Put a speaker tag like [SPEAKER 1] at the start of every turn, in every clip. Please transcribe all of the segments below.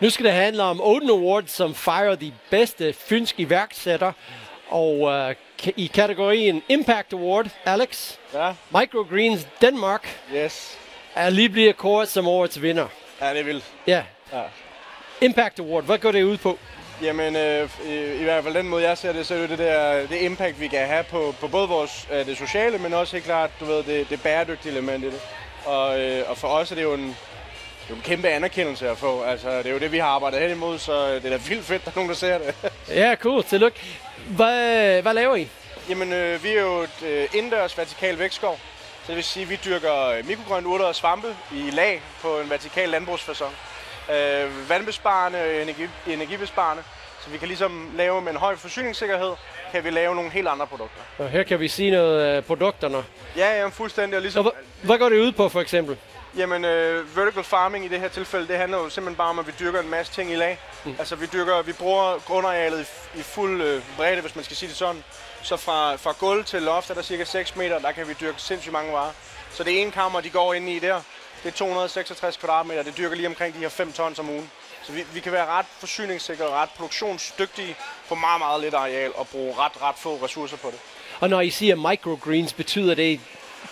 [SPEAKER 1] Nu skal det handle om Odin Awards, som fejrer de bedste fynske iværksætter. Og uh, i kategorien Impact Award, Alex,
[SPEAKER 2] Ja,
[SPEAKER 1] Microgreens Denmark
[SPEAKER 2] yes.
[SPEAKER 1] er lige blevet kåret som årets vinder.
[SPEAKER 2] Ja, det er vildt.
[SPEAKER 1] Ja.
[SPEAKER 2] Ja.
[SPEAKER 1] Impact Award, hvad går det ud på?
[SPEAKER 2] Jamen, øh, i, i hvert fald den måde, jeg ser det, så er det det der det impact, vi kan have på, på både vores, øh, det sociale, men også helt klart, du ved, det, det bæredygtige element i det. Og, øh, og for os er det jo en, det er jo en kæmpe anerkendelse at få. Altså, det er jo det, vi har arbejdet hen imod, så det er da vildt fedt, at der nogen, der ser det.
[SPEAKER 1] Ja, cool. Tillykke. Hvad, hvad laver I?
[SPEAKER 2] Jamen, øh, vi er jo et øh, indendørs vertikal vækstskov. Så det vil sige, at vi dyrker øh, mikrogrønne urter og svampe i lag på en vertikal landbrugsfasong. Øh, vandbesparende og energi, energibesparende. Så vi kan ligesom lave med en høj forsyningssikkerhed, kan vi lave nogle helt andre produkter.
[SPEAKER 1] Og her kan vi sige noget af produkterne.
[SPEAKER 2] Ja, ja, fuldstændig. Og ligesom,
[SPEAKER 1] hvad, hvad går det ud på, for eksempel?
[SPEAKER 2] Jamen, øh, vertical farming i det her tilfælde, det handler jo simpelthen bare om, at vi dyrker en masse ting i lag. Mm. Altså, vi dyrker, vi bruger grundarealet i, i fuld øh, bredde, hvis man skal sige det sådan. Så fra, fra gulv til loft er der cirka 6 meter, der kan vi dyrke sindssygt mange varer. Så det ene kammer, de går ind i der, det er 266 kvadratmeter. Det dyrker lige omkring de her 5 tons om ugen. Så vi, vi kan være ret forsyningssikre og ret produktionsdygtige på meget, meget lidt areal og bruge ret, ret få ressourcer på det.
[SPEAKER 1] Og når I siger microgreens, betyder det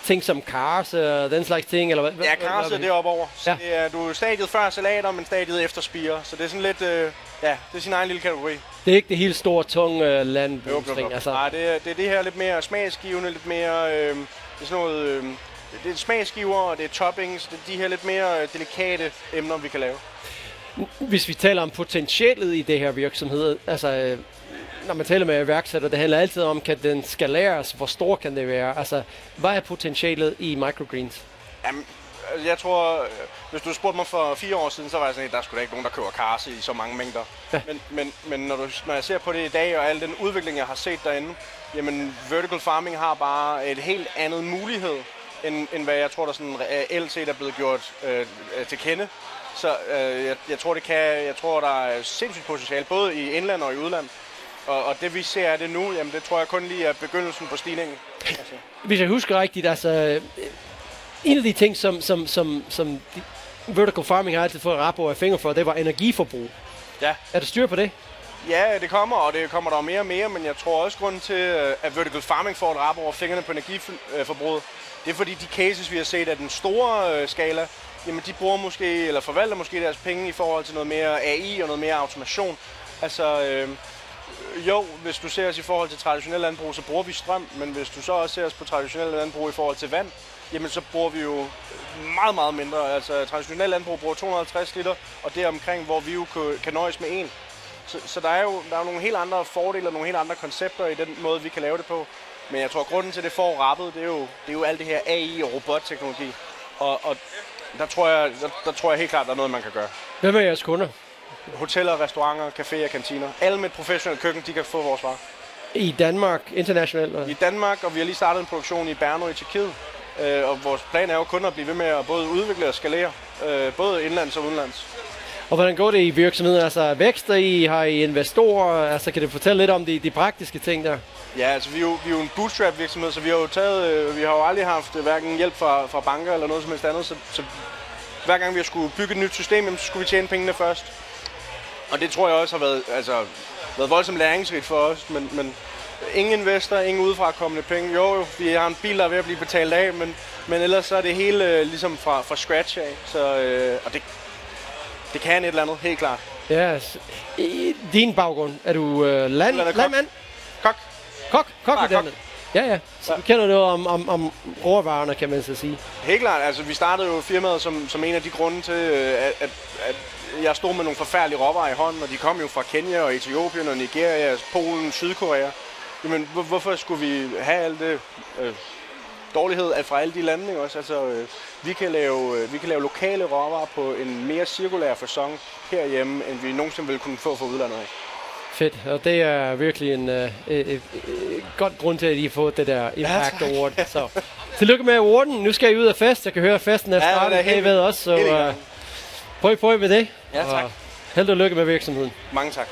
[SPEAKER 1] ting som cars og den slags ting? Eller hvad,
[SPEAKER 2] Ja,
[SPEAKER 1] hvad-
[SPEAKER 2] karset
[SPEAKER 1] hvad-
[SPEAKER 2] det er over. Så
[SPEAKER 1] Ja.
[SPEAKER 2] det er, du er stadiet før salater, men stadiet efter spirer. Så det er sådan lidt, øh, ja, det er sin egen lille kategori.
[SPEAKER 1] Det er ikke det helt store, tunge
[SPEAKER 2] jo,
[SPEAKER 1] landbrugsting. Altså,
[SPEAKER 2] Nej, det er, det er det her lidt mere smagsgivende, lidt mere, øh, det er sådan noget, øh, det- det er smagsgiver, og det er toppings, det er de her lidt mere øh, delikate emner, vi kan lave.
[SPEAKER 1] hvis vi taler om potentialet i det her virksomhed, altså øh, når man taler med iværksætter, det handler altid om, kan den skaleres, hvor stor kan det være? Altså, hvad er potentialet i microgreens?
[SPEAKER 2] Jamen, altså, jeg tror, øh, hvis du spurgte mig for fire år siden, så var jeg sådan, at der skulle da ikke nogen, der køber karse i så mange mængder.
[SPEAKER 1] Ja.
[SPEAKER 2] Men, men, men når, du, når jeg ser på det i dag, og al den udvikling, jeg har set derinde, jamen vertical farming har bare et helt andet mulighed, end, end hvad jeg tror, der sådan reelt set er blevet gjort øh, øh, til kende. Så øh, jeg, jeg, tror, det kan, jeg tror, der er sindssygt potentiale, både i indland og i udland. Og, og det vi ser af det nu, jamen det tror jeg kun lige er begyndelsen på stigningen. Altså.
[SPEAKER 1] Hvis jeg husker rigtigt, altså, en af de ting, som, som, som, som de, vertical farming har altid fået rap over fingre for, det var energiforbrug.
[SPEAKER 2] Ja.
[SPEAKER 1] Er der styr på det?
[SPEAKER 2] Ja, det kommer, og det kommer der mere og mere, men jeg tror også, grunden til, øh, at vertical farming får et rap over fingrene på energiforbruget, det er fordi de cases, vi har set af den store øh, skala, jamen de bruger måske, eller forvalter måske deres penge i forhold til noget mere AI og noget mere automation. Altså, øh, jo, hvis du ser os i forhold til traditionel landbrug, så bruger vi strøm, men hvis du så også ser os på traditionel landbrug i forhold til vand, jamen så bruger vi jo meget, meget mindre. Altså traditionel landbrug bruger 250 liter, og det er omkring, hvor vi jo kan- nøjes med en. Så, så der er jo der er nogle helt andre fordele og nogle helt andre koncepter i den måde, vi kan lave det på. Men jeg tror, at grunden til, at det får rappet, det er jo, det er jo alt det her AI og robotteknologi. Og, og der, tror jeg, der, der tror jeg helt klart, at der er noget, man kan gøre.
[SPEAKER 1] Hvem er jeres kunder?
[SPEAKER 2] Hoteller, restauranter, caféer, kantiner. Alle med et professionelt køkken, de kan få vores varer.
[SPEAKER 1] I Danmark, internationalt? eller?
[SPEAKER 2] I Danmark, og vi har lige startet en produktion i Brno i Tjekkiet. Øh, og vores plan er jo kun at blive ved med at både udvikle og skalere, øh, både indlands og udenlands.
[SPEAKER 1] Og hvordan går det i virksomheden? Altså, vækster I? Har I investorer? Altså, kan du fortælle lidt om de, de praktiske ting der?
[SPEAKER 2] Ja, altså vi er jo, vi er jo en bootstrap virksomhed, så vi har jo taget, øh, vi har jo aldrig haft øh, hverken hjælp fra, fra banker eller noget som helst andet, så, så hver gang vi har skulle bygge et nyt system, jamen, så skulle vi tjene pengene først. Og det tror jeg også har været, altså, været voldsomt læringsrigt for os, men, men ingen investor, ingen udefra kommende penge. Jo, vi har en bil, der er ved at blive betalt af, men, men ellers så er det hele øh, ligesom fra, fra scratch af. Så, øh, og det, det kan et eller andet, helt klart.
[SPEAKER 1] Ja, s- i din baggrund, er du øh, land,
[SPEAKER 2] kok.
[SPEAKER 1] landmand?
[SPEAKER 2] Kok.
[SPEAKER 1] Kok, kok,
[SPEAKER 2] Bare
[SPEAKER 1] uddannet. Ja, ja. Så du kender noget om, om, om råvarerne, kan man så sige.
[SPEAKER 2] Helt klart. Altså, vi startede jo firmaet som, som en af de grunde til, øh, at, at, at jeg stod med nogle forfærdelige råvarer i hånden, og de kom jo fra Kenya og Etiopien og Nigeria, Polen, Sydkorea. Jamen, hvor, hvorfor skulle vi have alt det øh, dårlighed af fra alle de lande? Ikke også? Altså, øh, vi, kan lave, øh, vi kan lave lokale råvarer på en mere cirkulær fasong herhjemme, end vi nogensinde ville kunne få fra udlandet af.
[SPEAKER 1] Fedt, og det er virkelig en øh, et, et godt grund til, at I har fået det der Impact
[SPEAKER 2] tak.
[SPEAKER 1] Award. Så tillykke med awarden. Nu skal I ud af fest. Jeg kan høre, at festen er
[SPEAKER 2] Ja, den er
[SPEAKER 1] startet
[SPEAKER 2] helt-
[SPEAKER 1] bagved også. Så øh, prøv, prøv med det.
[SPEAKER 2] Ja, tak.
[SPEAKER 1] Og held og lykke med virksomheden.
[SPEAKER 2] Mange tak.